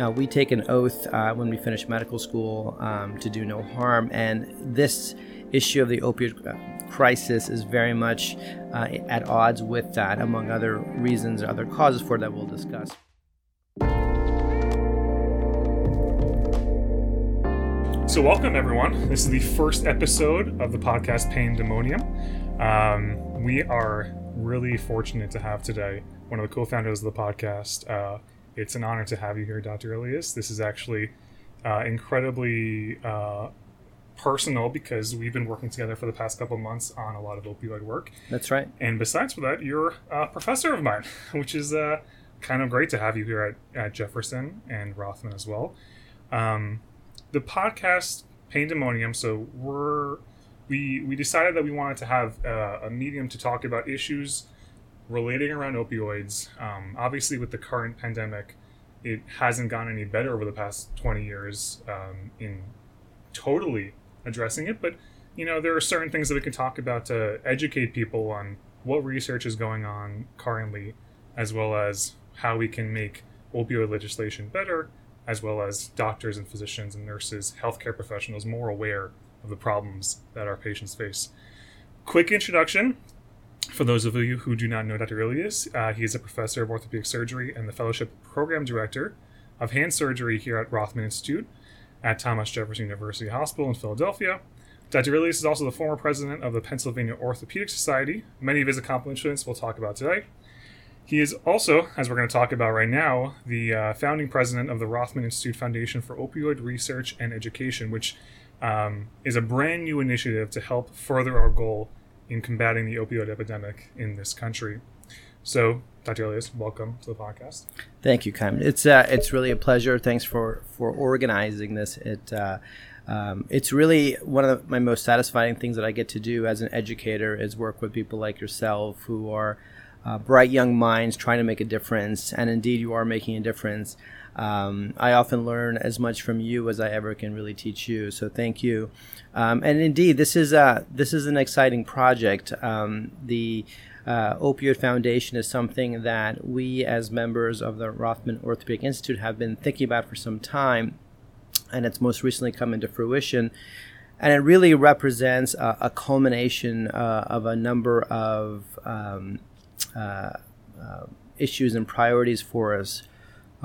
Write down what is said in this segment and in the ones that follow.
uh, we take an oath uh, when we finish medical school um, to do no harm, and this issue of the opioid uh, crisis is very much uh, at odds with that, among other reasons, or other causes for that we'll discuss. So, welcome everyone. This is the first episode of the podcast Pandemonium. Um, we are really fortunate to have today one of the co-founders of the podcast. It's an honor to have you here, Dr. Ilyas. This is actually uh, incredibly uh, personal because we've been working together for the past couple months on a lot of opioid work. That's right. And besides for that, you're a professor of mine, which is uh, kind of great to have you here at, at Jefferson and Rothman as well. Um, the podcast Pain Pandemonium. So we're we we decided that we wanted to have uh, a medium to talk about issues relating around opioids. Um, obviously, with the current pandemic, it hasn't gone any better over the past 20 years um, in totally addressing it. But, you know, there are certain things that we can talk about to educate people on what research is going on currently, as well as how we can make opioid legislation better, as well as doctors and physicians and nurses, healthcare professionals more aware of the problems that our patients face. Quick introduction for those of you who do not know Dr. Ilyas, uh, he is a professor of orthopedic surgery and the fellowship program director of hand surgery here at Rothman Institute at Thomas Jefferson University Hospital in Philadelphia. Dr. Ilyas is also the former president of the Pennsylvania Orthopedic Society. Many of his accomplishments we'll talk about today. He is also, as we're going to talk about right now, the uh, founding president of the Rothman Institute Foundation for Opioid Research and Education, which um, is a brand new initiative to help further our goal in combating the opioid epidemic in this country. So, Dr. Ilyas, welcome to the podcast. Thank you, Kyle. It's uh, it's really a pleasure. Thanks for for organizing this. It uh, um, it's really one of the, my most satisfying things that I get to do as an educator is work with people like yourself who are uh, bright young minds trying to make a difference, and indeed you are making a difference. Um, I often learn as much from you as I ever can really teach you. So thank you. Um, and indeed, this is a, this is an exciting project. Um, the uh, Opioid Foundation is something that we, as members of the Rothman Orthopedic Institute, have been thinking about for some time, and it's most recently come into fruition. And it really represents a, a culmination uh, of a number of um, uh, uh, issues and priorities for us.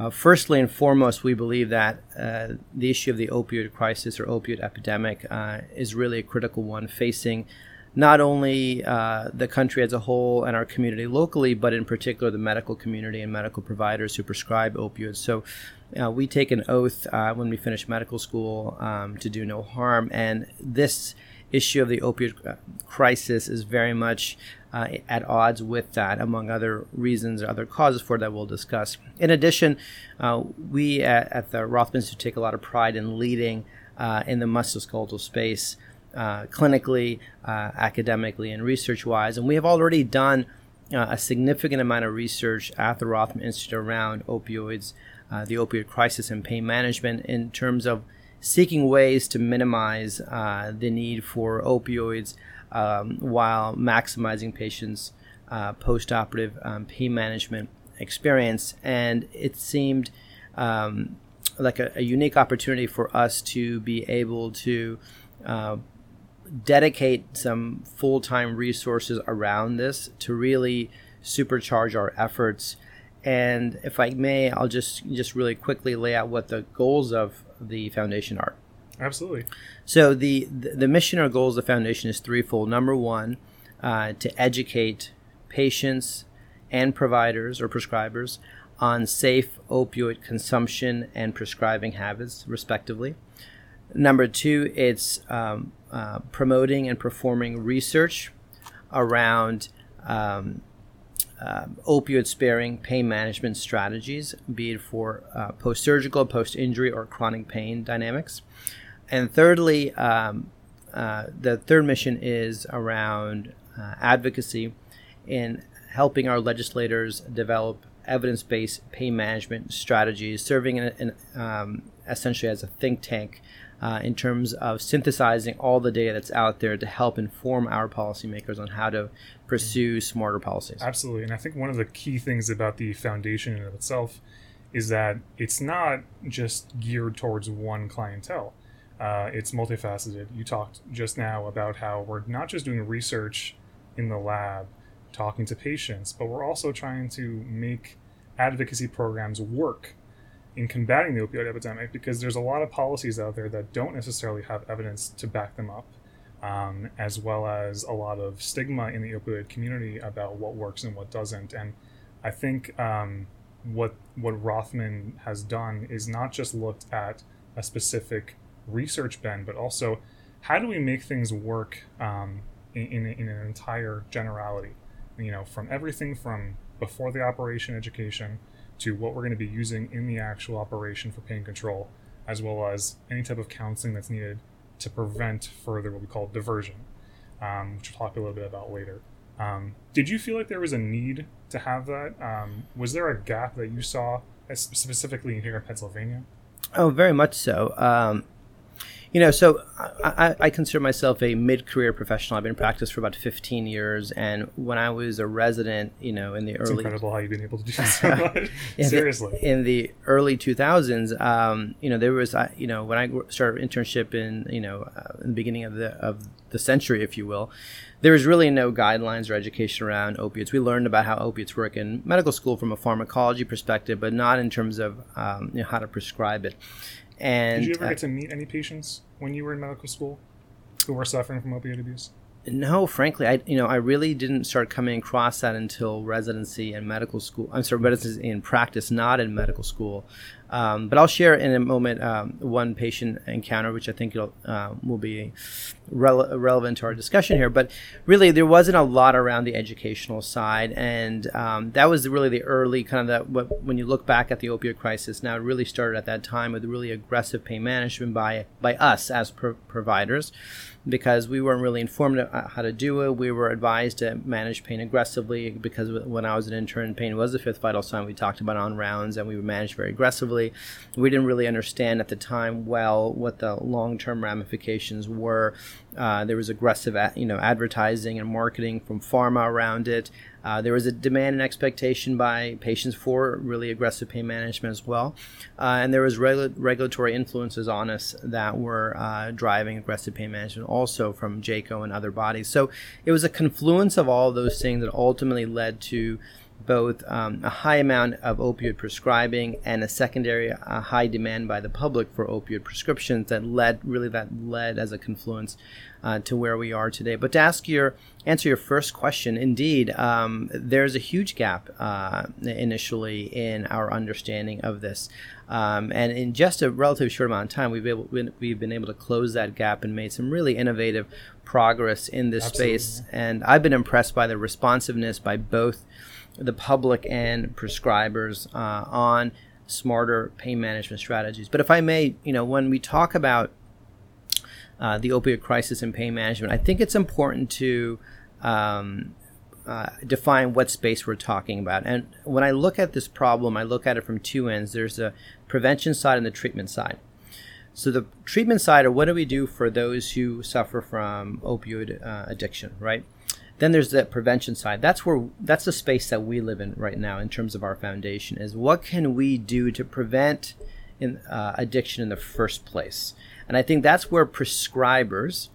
Uh, firstly and foremost, we believe that uh, the issue of the opioid crisis or opioid epidemic uh, is really a critical one facing not only uh, the country as a whole and our community locally, but in particular the medical community and medical providers who prescribe opioids. So uh, we take an oath uh, when we finish medical school um, to do no harm, and this issue of the opioid crisis is very much uh, at odds with that, among other reasons or other causes for that we'll discuss. In addition, uh, we at, at, the Rothman Institute take a lot of pride in leading uh, in the musculoskeletal space, uh, clinically, uh, academically, and research wise. And we have already done uh, a significant amount of research at the Rothman Institute around opioids, the opioid crisis, and pain management in terms of seeking ways to minimize the need for opioids um, while maximizing patients' uh, post-operative um, pain management experience. And it seemed um, like a, a, unique opportunity for us to be able to uh, dedicate some full-time resources around this to really supercharge our efforts. And if I may, I'll just just really quickly lay out what the goals of the foundation are. Absolutely. So the the mission or goals of the foundation is threefold. Number one, uh, to educate patients and providers or prescribers on safe opioid consumption and prescribing habits, respectively. Number two, it's um, uh, promoting and performing research around um, uh, opioid sparing pain management strategies, be it for uh, post surgical, post injury, or chronic pain dynamics. And thirdly, um, uh, the third mission is around uh, advocacy in helping our legislators develop evidence based pain management strategies, serving in, in, um, essentially as a think tank uh, in terms of synthesizing all the data that's out there to help inform our policymakers on how to pursue smarter policies. Absolutely. And I think one of the key things about the foundation in itself is that it's not just geared towards one clientele. Uh, it's multifaceted. You talked just now about how we're not just doing research in the lab, talking to patients, but we're also trying to make advocacy programs work in combating the opioid epidemic because there's a lot of policies out there that don't necessarily have evidence to back them up, um, as well as a lot of stigma in the opioid community about what works and what doesn't. And I think um, what what Rothman has done is not just looked at a specific research bend, but also how do we make things work um, in, in, in an entire generality. You know, from everything from before the operation education to what we're going to be using in the actual operation for pain control, as well as any type of counseling that's needed to prevent further what we call diversion, um, which we'll talk a little bit about later. Um, did you feel like there was a need to have that? Um, was there a gap that you saw specifically here in Pennsylvania? Oh, very much so. You know, so I, I, consider myself a mid-career professional. I've been in practice for about 15 years, and when I was a resident, you know, in the it's early incredible how you've been able to do so much. in Seriously, the, in the early 2000s, um, you know, there was, you know, when I started internship in, you know, uh, in the beginning of the of the century, if you will, there was really no guidelines or education around opiates. We learned about how opiates work in medical school from a pharmacology perspective, but not in terms of um, you know, how to prescribe it. And did you ever get to meet any patients when you were in medical school who were suffering from opioid abuse? No, frankly, I you know I really didn't start coming across that until residency and medical school. I'm sorry, residency in practice, not in medical school. Um, but I'll share in a moment um, one patient encounter, which I think uh, will be rele- relevant to our discussion here. But really, there wasn't a lot around the educational side, and um, that was really the early kind of that. When you look back at the opioid crisis, now it really started at that time with really aggressive pain management by by us as pro- providers because we weren't really informed how to do it. We were advised to manage pain aggressively because when I was an intern, pain was the fifth vital sign we talked about on rounds, and we managed very aggressively. We didn't really understand at the time well what the long-term ramifications were. Uh, there was aggressive, you know, advertising and marketing from pharma around it. Uh, there was a demand and expectation by patients for really aggressive pain management as well. Uh, and there was regu- regulatory influences on us that were uh, driving aggressive pain management also from JCAHO and other bodies. So it was a confluence of all those things that ultimately led to both um, a high amount of opioid prescribing and a secondary a high demand by the public for opioid prescriptions that led really that led as a confluence uh, to where we are today. But to ask your answer your first question, indeed, um, there's a huge gap uh, initially in our understanding of this. Um, and in just a relatively short amount of time, we've, able, we've been able to close that gap and made some really innovative progress in this Absolutely. space. And I've been impressed by the responsiveness by both the public and prescribers uh, on smarter pain management strategies. But if I may, you know, when we talk about uh, the opioid crisis and pain management, I think it's important to um, uh, define what space we're talking about. And when I look at this problem, I look at it from two ends. There's the prevention side and the treatment side. So the treatment side, or what do we do for those who suffer from opioid uh, addiction, right? Then there's the prevention side. That's where that's the space that we live in right now in terms of our foundation. Is what can we do to prevent in, uh, addiction in the first place? And I think that's where prescribers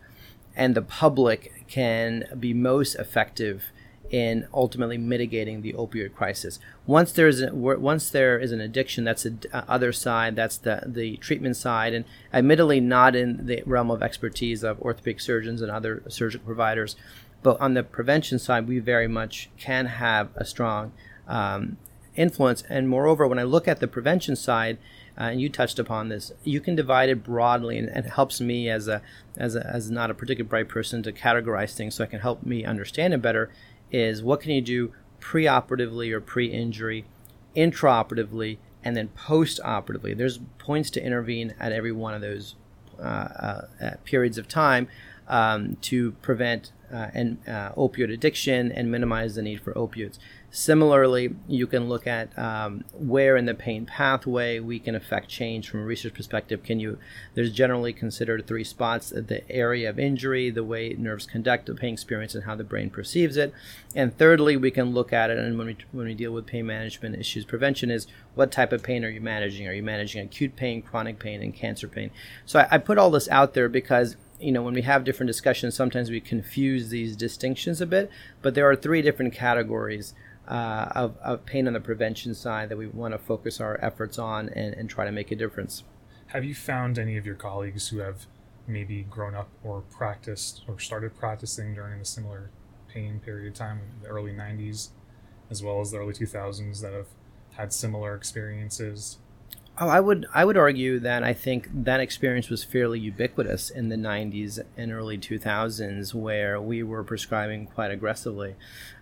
and the public can be most effective in ultimately mitigating the opioid crisis. Once there's a, once there is an addiction, that's the uh, other side. That's the the treatment side, and admittedly not in the realm of expertise of orthopedic surgeons and other surgical providers. But on the prevention side, we very much can have a strong um, influence. And moreover, when I look at the prevention side, uh, and you touched upon this, you can divide it broadly, and, it helps me as a, as a as not a particularly bright person to categorize things, so I can help me understand it better. Is what can you do pre-operatively or pre-injury, intraoperatively, and then post-operatively? There's points to intervene at every one of those uh, uh, periods of time um, to prevent uh, and uh, opioid addiction and minimize the need for opioids. Similarly, you can look at um, where in the pain pathway we can affect change from a research perspective. Can you? There's generally considered three spots: the area of injury, the way nerves conduct the pain experience, and how the brain perceives it. And thirdly, we can look at it, and when we when we deal with pain management issues, prevention is what type of pain are you managing? Are you managing acute pain, chronic pain, and cancer pain? So I, I put all this out there because you know, when we have different discussions, sometimes we confuse these distinctions a bit, but there are three different categories uh, of, of pain on the prevention side that we want to focus our efforts on and, and try to make a difference. Have you found any of your colleagues who have maybe grown up or practiced or started practicing during a similar pain period of time the early 90s as well as the early 2000s that have had similar experiences Oh, I would I would argue that I think that experience was fairly ubiquitous in the 90s and early 2000s, where we were prescribing quite aggressively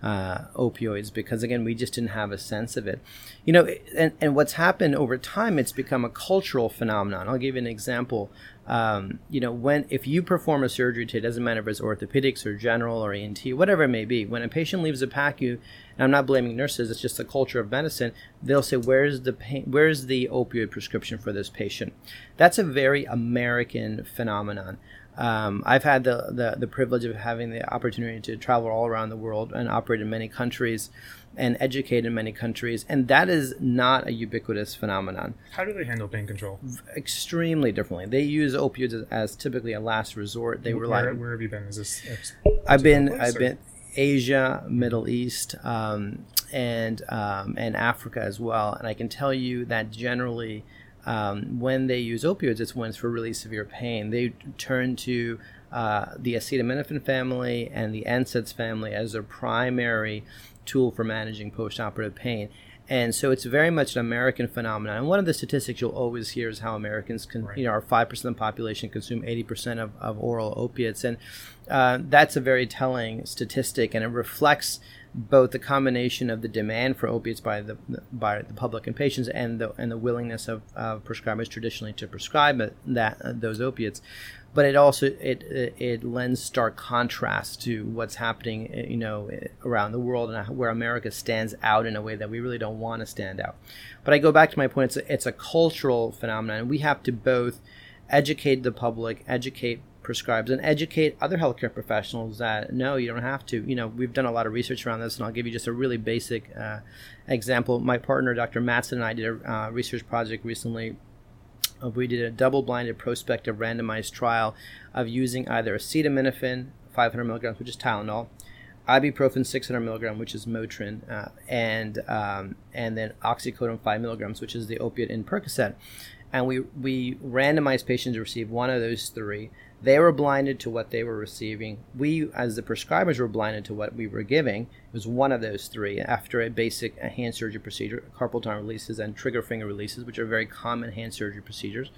uh, opioids because again we just didn't have a sense of it, you know. And, and what's happened over time, it's become a cultural phenomenon. I'll give you an example. Um, you know, when if you perform a surgery today, it doesn't matter if it's orthopedics or general or ENT, whatever it may be. When a patient leaves a PACU, and I'm not blaming nurses; it's just the culture of medicine. They'll say, "Where's the pain, Where's the opioid prescription for this patient?" That's a very American phenomenon. Um, I've had the, the, the privilege of having the opportunity to travel all around the world and operate in many countries and educate in many countries, and that is not a ubiquitous phenomenon. How do they handle pain control? Extremely differently. They use opioids as, as typically a last resort. They where, rely. Where have you been? Is this? I've been. I've or? been Asia, Middle East, um, and um, and Africa as well. And I can tell you that generally, um, when they use opioids, it's when it's for really severe pain. They turn to uh, the acetaminophen family and the NSAIDs family as their primary tool for managing postoperative pain. And so it's very much an American phenomenon. And one of the statistics you'll always hear is how Americans, can, right. you know, our 5% of the population consume 80% of, of oral opiates. And uh, that's a very telling statistic, and it reflects both the combination of the demand for opiates by the by the public and patients, and the and the willingness of uh, prescribers traditionally to prescribe that uh, those opiates but it also it, it, it lends stark contrast to what's happening eh, you know eh, around the world and where America stands out in a way that we really don't want to stand out. But I go back to my point: it's a, it's a cultural phenomenon, and we have to both educate the public, educate prescribes, and educate other healthcare professionals that no, you don't have to. You know, we've done a lot of research around this, and I'll give you just a really basic uh, example. My partner, Dr. Matzon, and I did a uh, research project recently we did a double-blinded prospective randomized trial of using either acetaminophen 500 milligrams, which is Tylenol, ibuprofen 600 milligram, which is Motrin, uh, and um, and then oxycodone 5 milligrams, which is the opiate in Percocet. And we we randomized patients to receive one of those three. They were blinded to what they were receiving. We, as the prescribers, were blinded to what we were giving. It was one of those three after a basic hand surgery procedure, carpal tunnel releases and trigger finger releases, which are very common hand surgery procedures.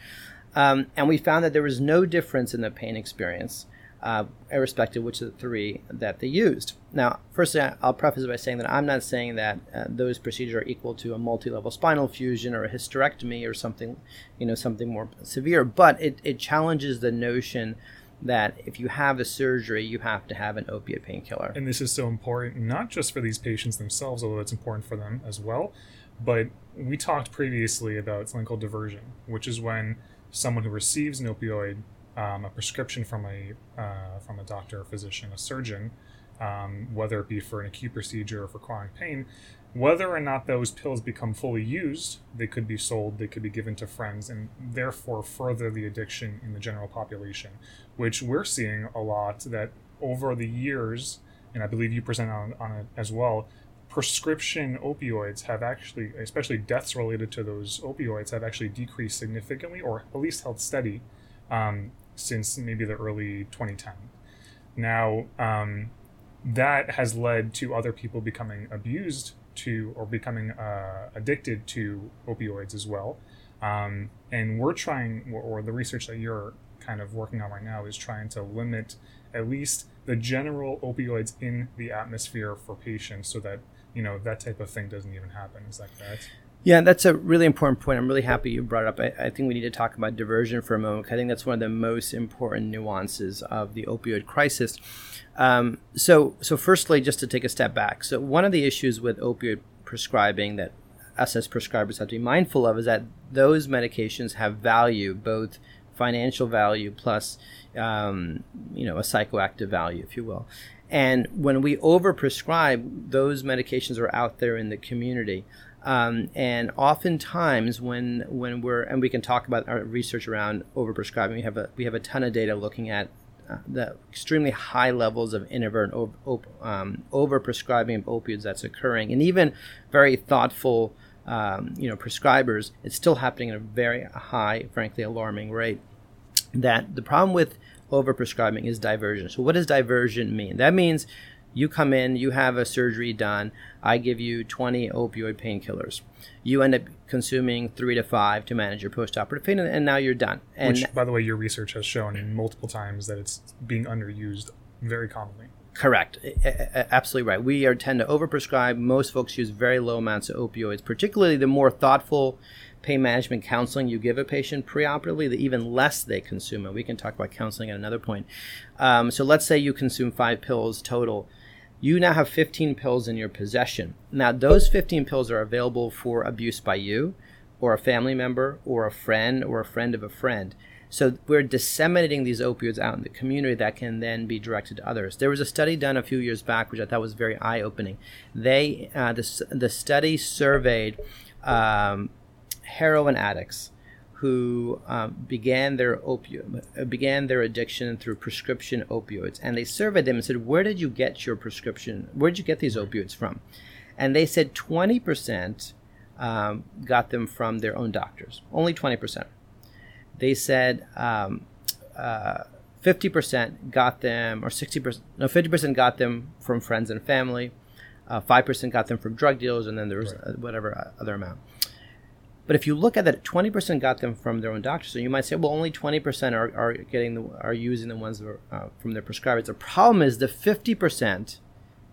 Um, and we found that there was no difference in the pain experience uh, irrespective which of the three that they used. Now, firstly, I'll preface it by saying that I'm not saying that uh, those procedures are equal to a multi-level spinal fusion or a hysterectomy or something, you know, something more severe. But it, it challenges the notion that if you have a surgery, you have to have an opiate painkiller. And this is so important, not just for these patients themselves, although it's important for them as well. But we talked previously about something called diversion, which is when someone who receives an opioid um, a prescription from a uh, from a doctor, a physician, a surgeon, um, whether it be for an acute procedure or for chronic pain, whether or not those pills become fully used, they could be sold, they could be given to friends, and therefore further the addiction in the general population, which we're seeing a lot that over the years, and I believe you present on, on it as well, prescription opioids have actually, especially deaths related to those opioids, have actually decreased significantly or at least held steady um, since maybe the early 2010. Now, um, that has led to other people becoming abused to or becoming uh, addicted to opioids as well. Um, and we're trying, or the research that you're kind of working on right now is trying to limit at least the general opioids in the atmosphere for patients so that, you know, that type of thing doesn't even happen. Is that correct? Yeah, that's a really important point. I'm really happy you brought up. I, I, think we need to talk about diversion for a moment. I think that's one of the most important nuances of the opioid crisis. Um, so, so firstly, just to take a step back. So, one of the issues with opioid prescribing that us as prescribers have to be mindful of is that those medications have value, both financial value plus, um, you know, a psychoactive value, if you will. And when we overprescribe, those medications are out there in the community. Um, and oftentimes, when when we're and we can talk about our research around overprescribing, we have a we have a ton of data looking at uh, the extremely high levels of inadvertent over, op, um, overprescribing of opioids that's occurring, and even very thoughtful, um, you know, prescribers, it's still happening at a very high, frankly, alarming rate. That the problem with overprescribing is diversion. So, what does diversion mean? That means you come in, you have a surgery done, I give you 20 opioid painkillers. You end up consuming three to five to manage your postoperative pain, and, and now you're done. And Which, by the way, your research has shown multiple times that it's being underused very commonly. Correct. Absolutely right. We are tend to overprescribe. Most folks use very low amounts of opioids, particularly the more thoughtful pain management counseling you give a patient preoperatively, the even less they consume. And we can talk about counseling at another point. Um, so let's say you consume five pills total you now have 15 pills in your possession. Now, those 15 pills are available for abuse by you, or a family member, or a friend, or a friend of a friend. So we're disseminating these opioids out in the community that can then be directed to others. There was a study done a few years back, which I thought was very eye-opening. They uh, the the study surveyed um, heroin addicts who um, began their opioid uh, began their addiction through prescription opioids, and they surveyed them and said, "Where did you get your prescription? Where did you get these opioids from?" And they said twenty percent um, got them from their own doctors. Only twenty percent. They said. Um, uh, 50% got them, or 60%, no, 50% got them from friends and family, uh, 5% got them from drug dealers, and then there was right. whatever uh, other amount. But if you look at that, 20% got them from their own doctor. So you might say, well, only 20% are, are getting the, are using the ones are, uh, from their prescribers. The problem is the 50%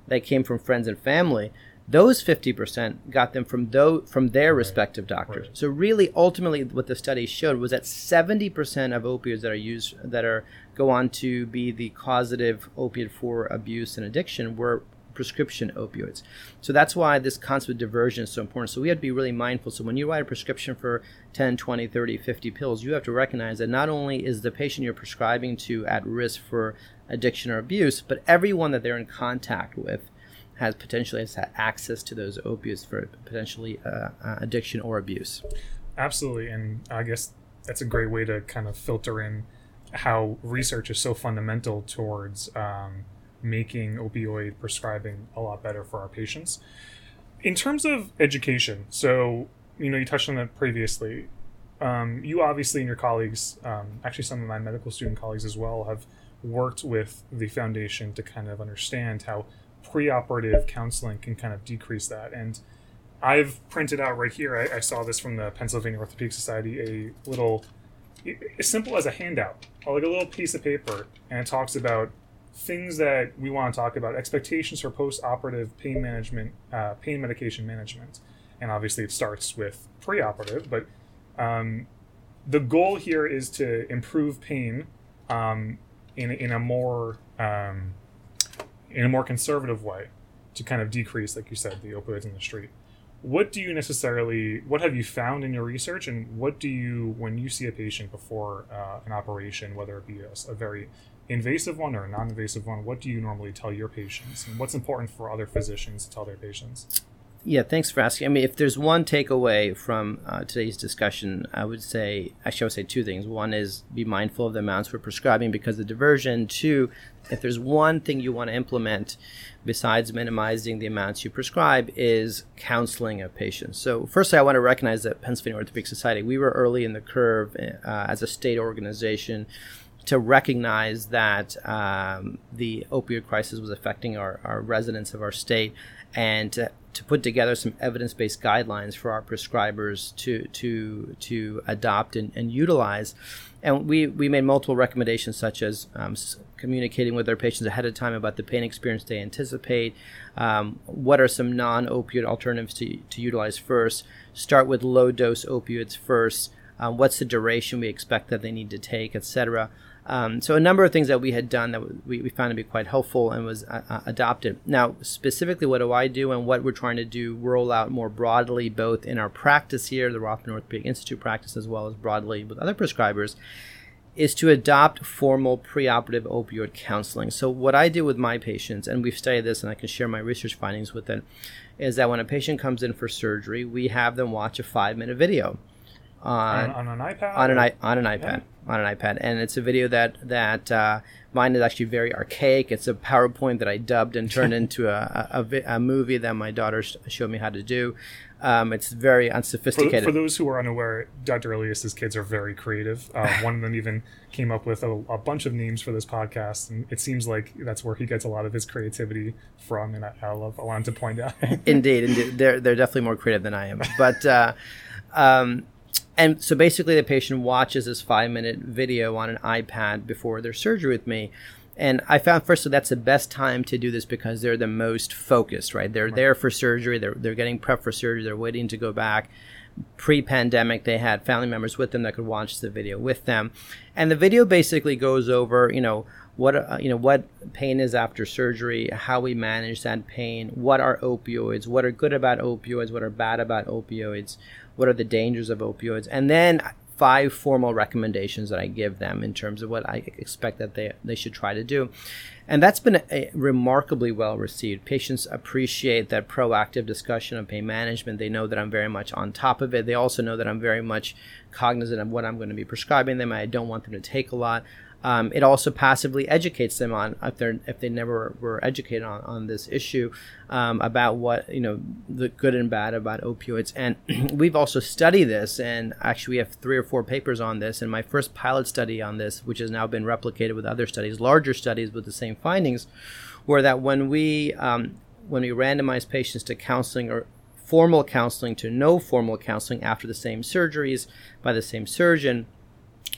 that came from friends and family. Those 50% got them from those, from their respective doctors. So really, ultimately, what the study showed was that 70% of opioids that are used that are go on to be the causative opiate for abuse and addiction were prescription opioids. So that's why this concept of diversion is so important. So we have to be really mindful. So when you write a prescription for 10, 20, 30, 50 pills, you have to recognize that not only is the patient you're prescribing to at risk for addiction or abuse, but everyone that they're in contact with has potentially has had access to those opioids for potentially uh, uh, addiction or abuse. Absolutely, and I guess that's a great way to kind of filter in how research is so fundamental towards um, making opioid prescribing a lot better for our patients. In terms of education, so you know you touched on that previously. Um, you obviously and your colleagues, um, actually some of my medical student colleagues as well, have worked with the foundation to kind of understand how preoperative counseling can kind of decrease that. And I've printed out right here. I, I saw this from the Pennsylvania Orthopedic Society. A little, as simple as a handout, like a little piece of paper, and it talks about things that we want to talk about. Expectations for post-operative pain management uh, pain medication management. And obviously it starts with pre-operative but um, the goal here is to improve pain um, in, in a more um, in a more conservative way to kind of decrease like you said the opioids in the street. What do you necessarily what have you found in your research and what do you when you see a patient before uh, an operation whether it be a, a very invasive one or a non-invasive one what do you normally tell your patients? And what's important for other physicians to tell their patients? Yeah thanks for asking. I mean if there's one takeaway from uh, today's discussion i would say actually i would say two things. One is be mindful of the amounts we're prescribing because of diversion. Two if there's one thing you want to implement besides minimizing the amounts you prescribe is counseling of patients. So firstly i want to recognize that pennsylvania orthopedic society we were early in the curve uh, as a state organization to recognize that um, the opioid crisis was affecting our, our residents of our state and to, to put together some evidence-based guidelines for our prescribers to to to adopt and, and utilize. And we, we made multiple recommendations, such as um, communicating with their patients ahead of time about the pain experience they anticipate. Um, what are some non opioid alternatives to, to utilize first? Start with low dose opioids first. Um, what's the duration we expect that they need to take, etc. Um, so a number of things that we had done that we, we found to be quite helpful and was uh, uh, adopted. Now, specifically, what do I do and what we're trying to do roll out more broadly, both in our practice here, the Rothman Orthopedic Institute practice, as well as broadly with other prescribers, is to adopt formal preoperative opioid counseling. So what I do with my patients, and we've studied this, and I can share my research findings with it, is that when a patient comes in for surgery, we have them watch a five-minute video on, on, an iPad. On an, on an iPad. Yeah on an iPad, and it's a video that that uh, mine is actually very archaic. It's a PowerPoint that I dubbed and turned into a, a, a, movie that my daughter showed me how to do. Um, it's very unsophisticated. For, for, those who are unaware, Dr. Ilyas's kids are very creative. Uh, one of them even came up with a, a, bunch of names for this podcast, and it seems like that's where he gets a lot of his creativity from. And I, I love I wanted to point out. indeed, indeed, they're they're definitely more creative than I am, but. Uh, um, and so basically, the patient watches this five minute video on an iPad before their surgery with me. And I found firstly that's the best time to do this because they're the most focused, right? They're right. there for surgery, they're, they're getting prep for surgery, they're waiting to go back. Pre pandemic, they had family members with them that could watch the video with them. And the video basically goes over, you know, what uh, you know what pain is after surgery how we manage that pain what are opioids what are good about opioids what are bad about opioids what are the dangers of opioids, and then five formal recommendations that I give them in terms of what I expect that they, they should try to do. And that's been a, a remarkably well received. Patients appreciate that proactive discussion of pain management. They know that I'm very much on top of it. They also know that I'm very much cognizant of what I'm going to be prescribing them. I don't want them to take a lot. Um, it also passively educates them on if they if they never were educated on, on this issue um, about what you know the good and bad about opioids. And we've also studied this, and actually we have three or four papers on this. And my first pilot study on this, which has now been replicated with other studies, larger studies with the same findings, were that when we um, when we randomize patients to counseling or formal counseling to no formal counseling after the same surgeries by the same surgeon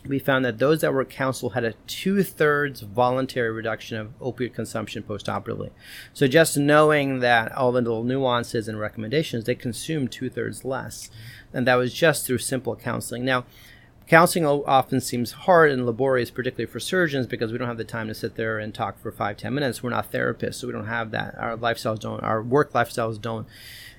we found that those that were counseled had a two thirds voluntary reduction of opioid consumption postoperatively. So just knowing that all the little nuances and recommendations, they consumed two thirds less. And that was just through simple counseling. Now, counseling often seems hard and laborious, particularly for surgeons, because we don't have the time to sit there and talk for five, ten minutes. We're not therapists, so we don't have that. Our lifestyles don't, our work lifestyles don't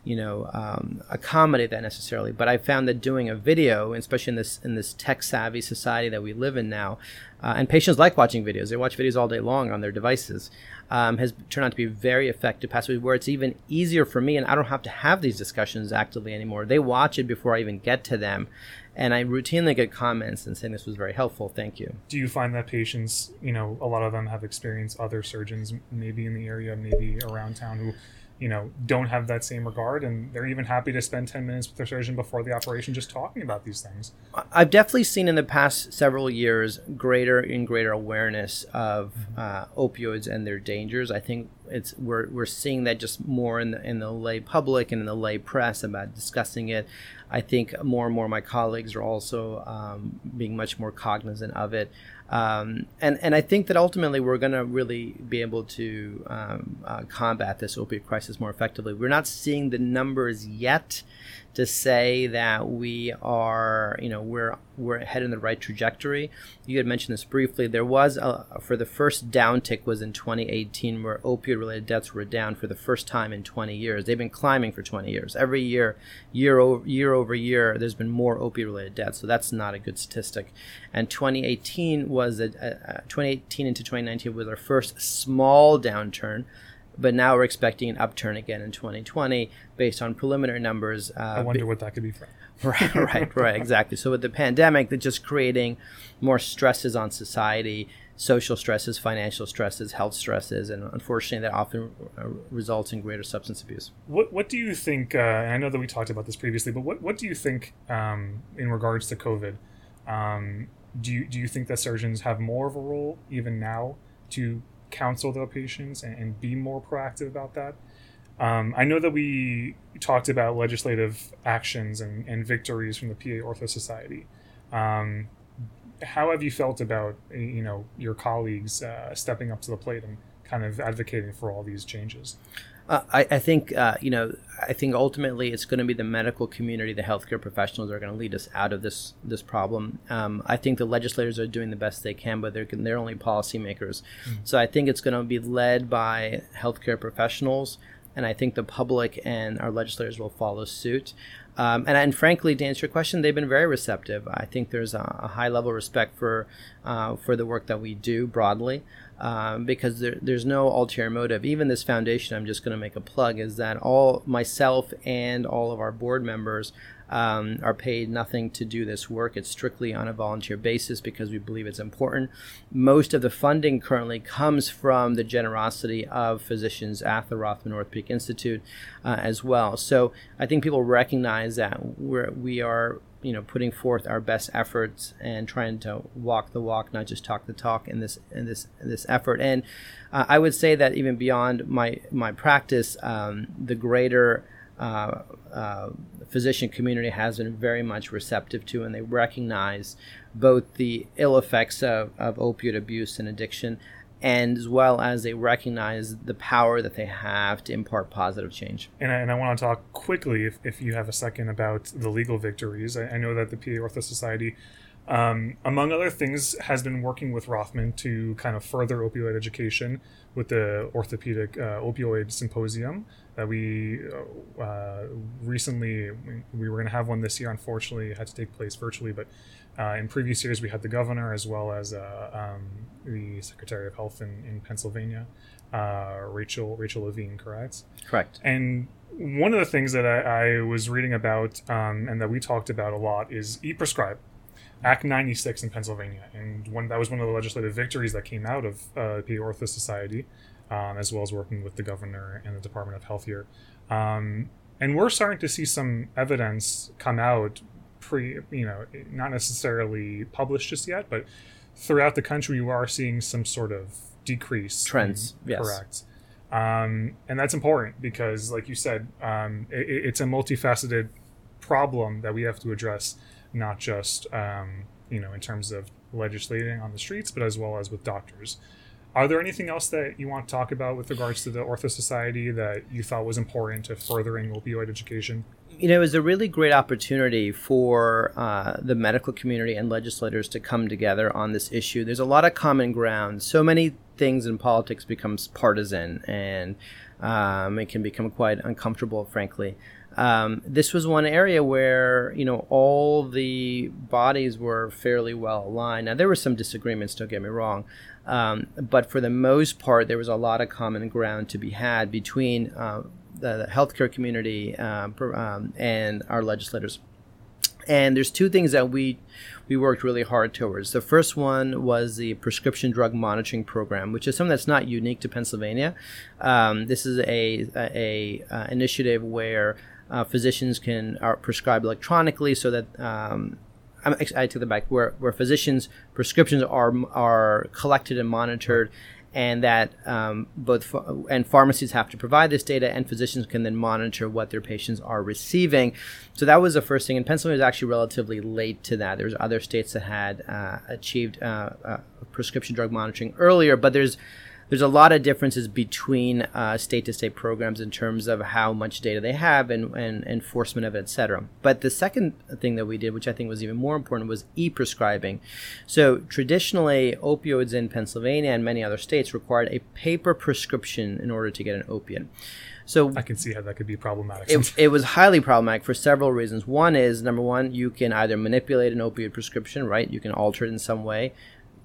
you know um, accommodate that necessarily. But I found that doing a video, especially in this in this tech savvy society that we live in now, uh, and patients like watching videos. They watch videos all day long on their devices. Um, has turned out to be very effective passively where it's even easier for me and I don't have to have these discussions actively anymore. They watch it before I even get to them. And I routinely get comments and saying this was very helpful. Thank you. Do you find that patients, you know, a lot of them have experienced other surgeons, maybe in the area, maybe around town, who you know don't have that same regard and they're even happy to spend 10 minutes with their surgeon before the operation just talking about these things. I've definitely seen in the past several years greater and greater awareness of mm-hmm. uh, opioids and their dangers. I think it's we're, we're seeing that just more in the, in the lay public and in the lay press about discussing it i think more and more of my colleagues are also um, being much more cognizant of it um, and and I think that ultimately we're going to really be able to um, uh, combat this opiate crisis more effectively. We're not seeing the numbers yet to say that we are, you know, we're we're headed in the right trajectory. You had mentioned this briefly. There was a, for the first downtick was in 2018, where opioid-related deaths were down for the first time in 20 years. They've been climbing for 20 years. Every year, year over year over year, there's been more opioid-related deaths. So that's not a good statistic. And 2018 was a, a 2018 into 2019 was our first small downturn but now we're expecting an upturn again in 2020 based on preliminary numbers. Uh, I wonder what that could be from. right, right, right, exactly. So with the pandemic, they're just creating more stresses on society, social stresses, financial stresses, health stresses, and unfortunately, that often uh, results in greater substance abuse. What What do you think? Uh, I know that we talked about this previously, but what What do you think um, in regards to COVID? Um, do you Do you think that surgeons have more of a role even now to counsel their patients and, and be more proactive about that? Um, I know that we talked about legislative actions and, and victories from the PA Ortho Society. Um, how have you felt about you know your colleagues uh, stepping up to the plate and kind of advocating for all these changes? Uh, I, I, think uh, you know. I think ultimately it's going to be the medical community, the healthcare professionals, are going to lead us out of this this problem. Um, I think the legislators are doing the best they can, but they're they're only policymakers. Mm. So I think it's going to be led by healthcare professionals, and I think the public and our legislators will follow suit. Um, and, and frankly, to answer your question, they've been very receptive. I think there's a, a high level of respect for uh, for the work that we do broadly um, because there, there's no ulterior motive. Even this foundation, I'm just going to make a plug, is that all myself and all of our board members um, are paid nothing to do this work. It's strictly on a volunteer basis because we believe it's important. Most of the funding currently comes from the generosity of physicians at the Rothman Orthopedic Institute uh, as well. So I think people recognize that we're, we are you know putting forth our best efforts and trying to walk the walk, not just talk the talk in this in this in this effort. And uh, I would say that even beyond my my practice, um, the greater uh, uh, physician community has been very much receptive to, and they recognize both the ill effects of, of opioid abuse and addiction, and as well as they recognize the power that they have to impart positive change. And I, and I want to talk quickly, if, if you have a second, about the legal victories. I, I know that the PA Ortho Society, um, among other things, has been working with Rothman to kind of further opioid education with the Orthopedic uh, Opioid Symposium that we uh, recently we were going to have one this year. Unfortunately, it had to take place virtually, but uh, in previous years, we had the governor as well as uh, um, the Secretary of Health in, in Pennsylvania, uh, Rachel Rachel Levine, correct? Correct. And one of the things that I, I was reading about um, and that we talked about a lot is e-prescribe. Act 96 in Pennsylvania, and one that was one of the legislative victories that came out of uh, the Ortho Society, um, as well as working with the governor and the Department of Health here. Um, and we're starting to see some evidence come out pre, you know, not necessarily published just yet, but throughout the country, you are seeing some sort of decrease trends. In, yes. Correct. Um, and that's important because, like you said, um, it, it's a multifaceted problem that we have to address, not just um, you know in terms of legislating on the streets, but as well as with doctors. Are there anything else that you want to talk about with regards to the Ortho Society that you thought was important to furthering opioid education? You know, it was a really great opportunity for uh, the medical community and legislators to come together on this issue. There's a lot of common ground. So many things in politics becomes partisan, and um, it can become quite uncomfortable, frankly. Um, this was one area where you know all the bodies were fairly well aligned. Now there were some disagreements. Don't get me wrong, um, but for the most part, there was a lot of common ground to be had between uh, the, healthcare community um, um, and our legislators. And there's two things that we we worked really hard towards. The first one was the prescription drug monitoring program, which is something that's not unique to Pennsylvania. Um, this is a, a, a uh, initiative where uh, physicians can are prescribed electronically, so that um, I take the back where where physicians' prescriptions are are collected and monitored and that um, both and pharmacies have to provide this data, and physicians can then monitor what their patients are receiving. So that was the first thing. And Pennsylvania was actually relatively late to that. There's other states that had uh, achieved uh, uh, prescription drug monitoring earlier, but there's there's a lot of differences between uh, state to state programs in terms of how much data they have and, and enforcement of it, et cetera. But the second thing that we did, which I think was even more important, was e prescribing. So traditionally, opioids in Pennsylvania and many other states required a paper prescription in order to get an opiate. So I can see how that could be problematic. It, it, was highly problematic for several reasons. One is number one, you can either manipulate an opioid prescription, right? You can alter it in some way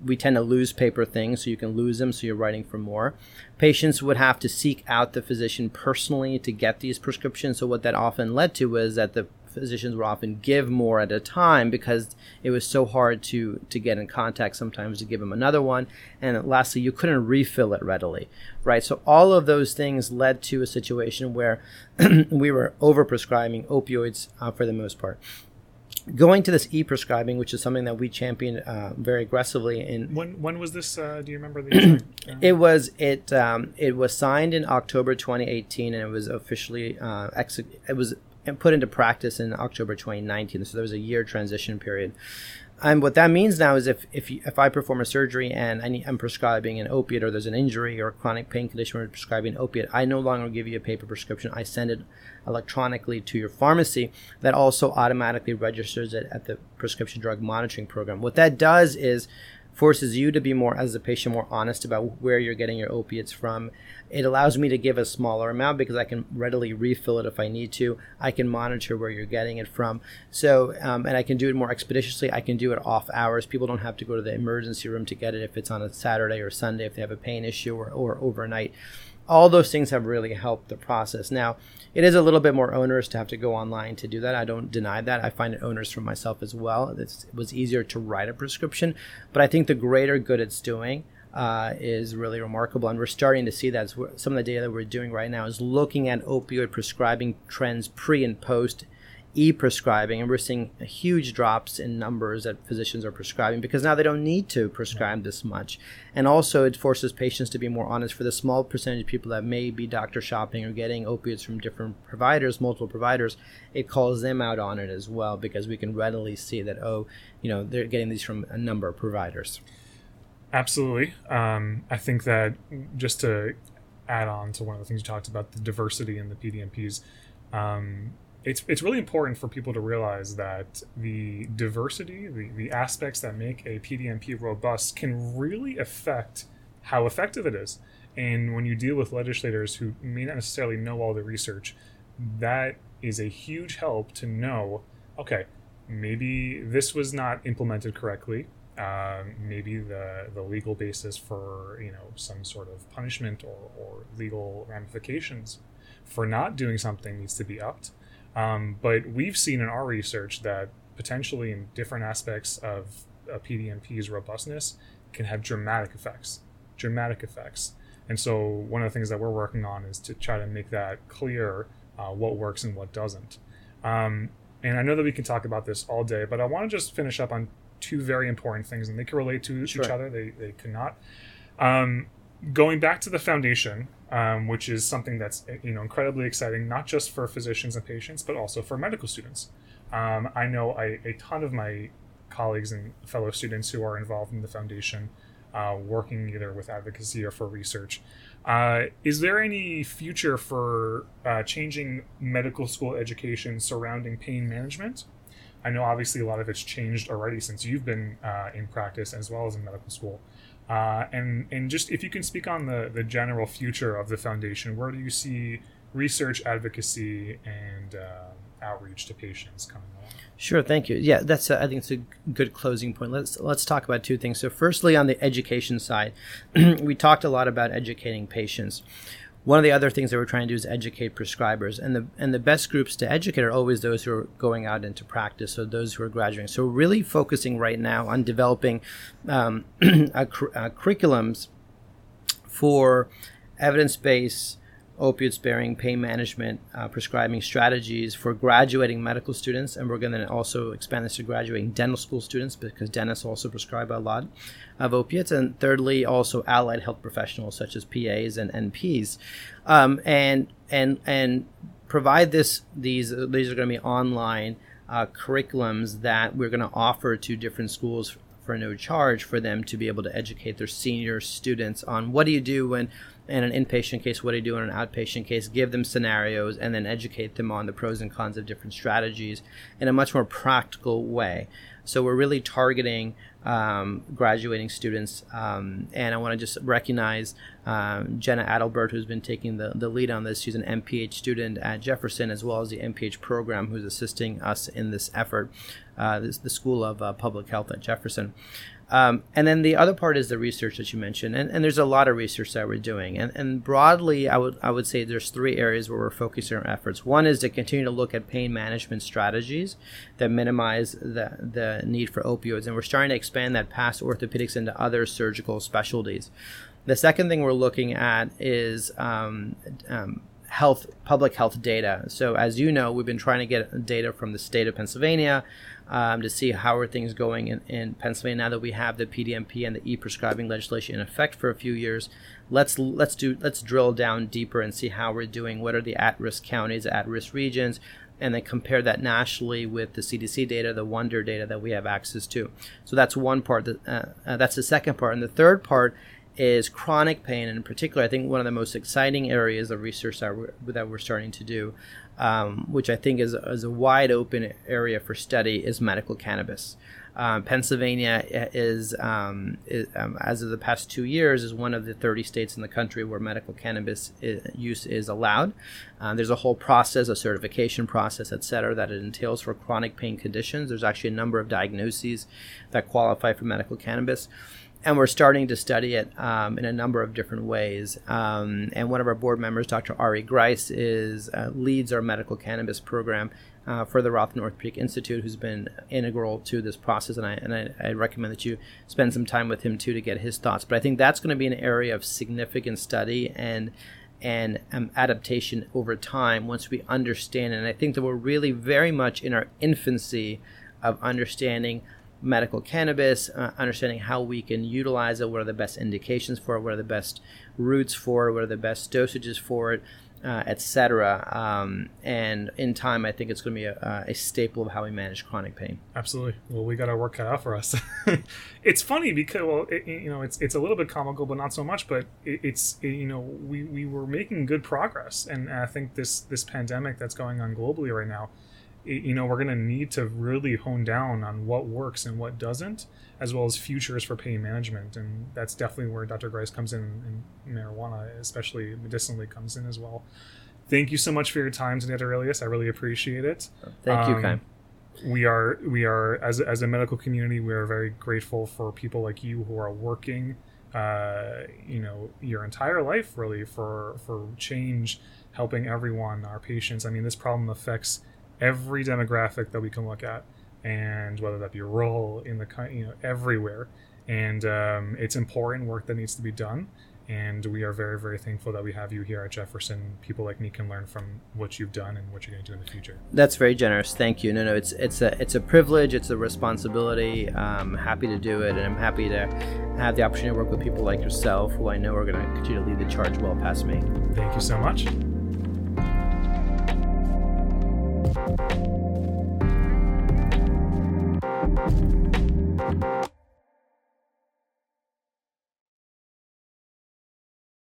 we tend to lose paper things, so you can lose them, so you're writing for more. Patients would have to seek out the physician personally to get these prescriptions. So what that often led to was that the physicians would often give more at a time because it was so hard to to get in contact sometimes to give them another one and lastly you couldn't refill it readily right so all of those things led to a situation where we were overprescribing opioids uh, for the most part going to this e-prescribing, which is something that we champion uh, very aggressively. In when when was this? Uh, do you remember the? It was it um, it was signed in October 2018, and it was officially uh, ex- it was put into practice in October 2019. So there was a year transition period. And what that means now is if if, if I perform a surgery and I I'm prescribing an opiate or there's an injury or a chronic pain condition where prescribing an opiate, I no longer give you a paper prescription. I send it electronically to your pharmacy that also automatically registers it at the prescription drug monitoring program. What that does is forces you to be more as a patient more honest about where you're getting your opiates from. It allows me to give a smaller amount because i can readily refill it if i need to. I can monitor where you're getting it from. So um, and i can do it more expeditiously. I can do it off hours. People don't have to go to the emergency room to get it if it's on a saturday or sunday if they have a pain issue or, or overnight. All those things have really helped the process. Now it is a little bit more onerous to have to go online to do that. I don't deny that. I find it onerous for myself as well. It's, it was easier to write a prescription, but I think the greater good it's doing uh, is really remarkable. And we're starting to see that. Some of the data that we're doing right now is looking at opioid prescribing trends pre and post e-prescribing and we're seeing huge drops in numbers that physicians are prescribing because now they don't need to prescribe this much. And also it forces patients to be more honest. For the small percentage of people that may be doctor shopping or getting opiates from different providers multiple providers it calls them out on it as well because we can readily see that oh you know they're getting these from a number of providers. Absolutely. Um, i think that just to add on to one of the things you talked about the diversity in the pdmps um, it's it's really important for people to realize that the diversity, the, the aspects that make a PDMP robust can really affect how effective it is. And when you deal with legislators who may not necessarily know all the research, that is a huge help to know, okay, maybe this was not implemented correctly. Um, maybe the, the legal basis for you know some sort of punishment or, or legal ramifications for not doing something needs to be upped um, but we've seen in our research that potentially in different aspects of a PDMP's robustness can have dramatic effects. Dramatic effects. And so one of the things that we're working on is to try to make that clear uh, what works and what doesn't. Um, and I know that we can talk about this all day, but I want to just finish up on two very important things, and they can relate to sure. each other. They they cannot. Um, going back to the foundation, um, which is something that's you know incredibly exciting, not just for physicians and patients, but also for medical students. Um, I know I, a ton of my colleagues and fellow students who are involved in the foundation, uh, working either with advocacy or for research. Uh, is there any future for uh, changing medical school education surrounding pain management? I know obviously a lot of it's changed already since you've been uh, in practice as well as in medical school. Uh, and and just if you can speak on the the general future of the foundation, where do you see research advocacy and uh, outreach to patients coming along? Sure, thank you. Yeah, that's a, I think it's a good closing point. Let's let's talk about two things. So, firstly, on the education side, we talked a lot about educating patients one of the other things that we're trying to do is educate prescribers. And the and the best groups to educate are always those who are going out into practice so those who are graduating. So we're really focusing right now on developing um, a, a curriculums for evidence-based opiate sparing pain management uh, prescribing strategies for graduating medical students and we're going to also expand this to graduating dental school students because dentists also prescribe a lot of opiates. And thirdly also allied health professionals such as PAs and NPs um, and and and provide this these these are going to be online uh, curriculums that we're going to offer to different schools for no charge for them to be able to educate their senior students on what do you do when in an inpatient case, what do you do in an outpatient case? Give them scenarios and then educate them on the pros and cons of different strategies in a much more practical way. So we're really targeting um, graduating students, um, and I want to just recognize um, Jenna Adelbert, who's been taking the, the lead on this. She's an MPH student at Jefferson, as well as the MPH program, who's assisting us in this effort. Uh, this the School of uh, Public Health at Jefferson. Um, and then the other part is the research that you mentioned, and, and there's a lot of research that we're doing. And, and broadly, I would I would say there's three areas where we're focusing our efforts. One is to continue to look at pain management strategies that minimize the the need for opioids, and we're starting to expand that past orthopedics into other surgical specialties. The second thing we're looking at is um, um, health, public health data. So, as you know, we've been trying to get data from the state of Pennsylvania, um, to see how are things going in, in Pennsylvania now that we have the PDMP and the e-prescribing legislation in effect for a few years. Let's let's do let's drill down deeper and see how we're doing. What are the at-risk counties, at-risk regions, and then compare that nationally with the CDC data, the Wonder data that we have access to. So that's one part. That, uh, uh, that's the second part, and the third part is chronic pain, and in particular, I think one of the most exciting areas of research that we're, that we're starting to do um, which I think is, is, a wide open area for study, is medical cannabis. Um, Pennsylvania is, um, is um, as of the past two years, is one of the 30 states in the country where medical cannabis is, use is allowed. Uh, there's a whole process, a certification process, et cetera, that it entails for chronic pain conditions. There's actually a number of diagnoses that qualify for medical cannabis and we're starting to study it um, in a number of different ways. Um, and one of our board members, Dr. Ari Greis, is uh, leads our medical cannabis program uh, for the Rothman Orthopaedic Institute, who's been integral to this process. And I and I, I, recommend that you spend some time with him too to get his thoughts. But I think that's going to be an area of significant study and and um, adaptation over time once we understand. And I think that we're really very much in our infancy of understanding medical cannabis, uh, understanding how we can utilize it, what are the best indications for it, what are the best routes for it, what are the best dosages for it, uh, etc. Um, and in time, I think it's going to be a, a, staple of how we manage chronic pain. Absolutely. Well, we got our work cut out for us. it's funny because, well, it, you know, it's it's a little bit comical, but not so much. But it, it's it, you know, we we were making good progress, and I think this this pandemic that's going on globally right now you know we're going to need to really hone down on what works and what doesn't as well as futures for pain management. And that's definitely where dr Greis comes in and marijuana especially medicinally comes in as well. Thank you so much for your time today Ilyas. I really appreciate it. Thank um, you Kai. we are we are as, as a medical community we are very grateful for people like you who are working uh, you know your entire life really for for change helping everyone our patients. I mean this problem affects every demographic that we can look at, and whether that be rural, in the you know everywhere. And um, it's important work that needs to be done. And we are very, very thankful that we have you here at Jefferson. People like me can learn from what you've done and what you're going to do in the future. That's very generous. Thank you. No, no, it's it's a it's a privilege. It's a responsibility. I'm happy to do it, and I'm happy to have the opportunity to work with people like yourself, who I know are going to continue to lead the charge well past me. Thank you so much. Thank you.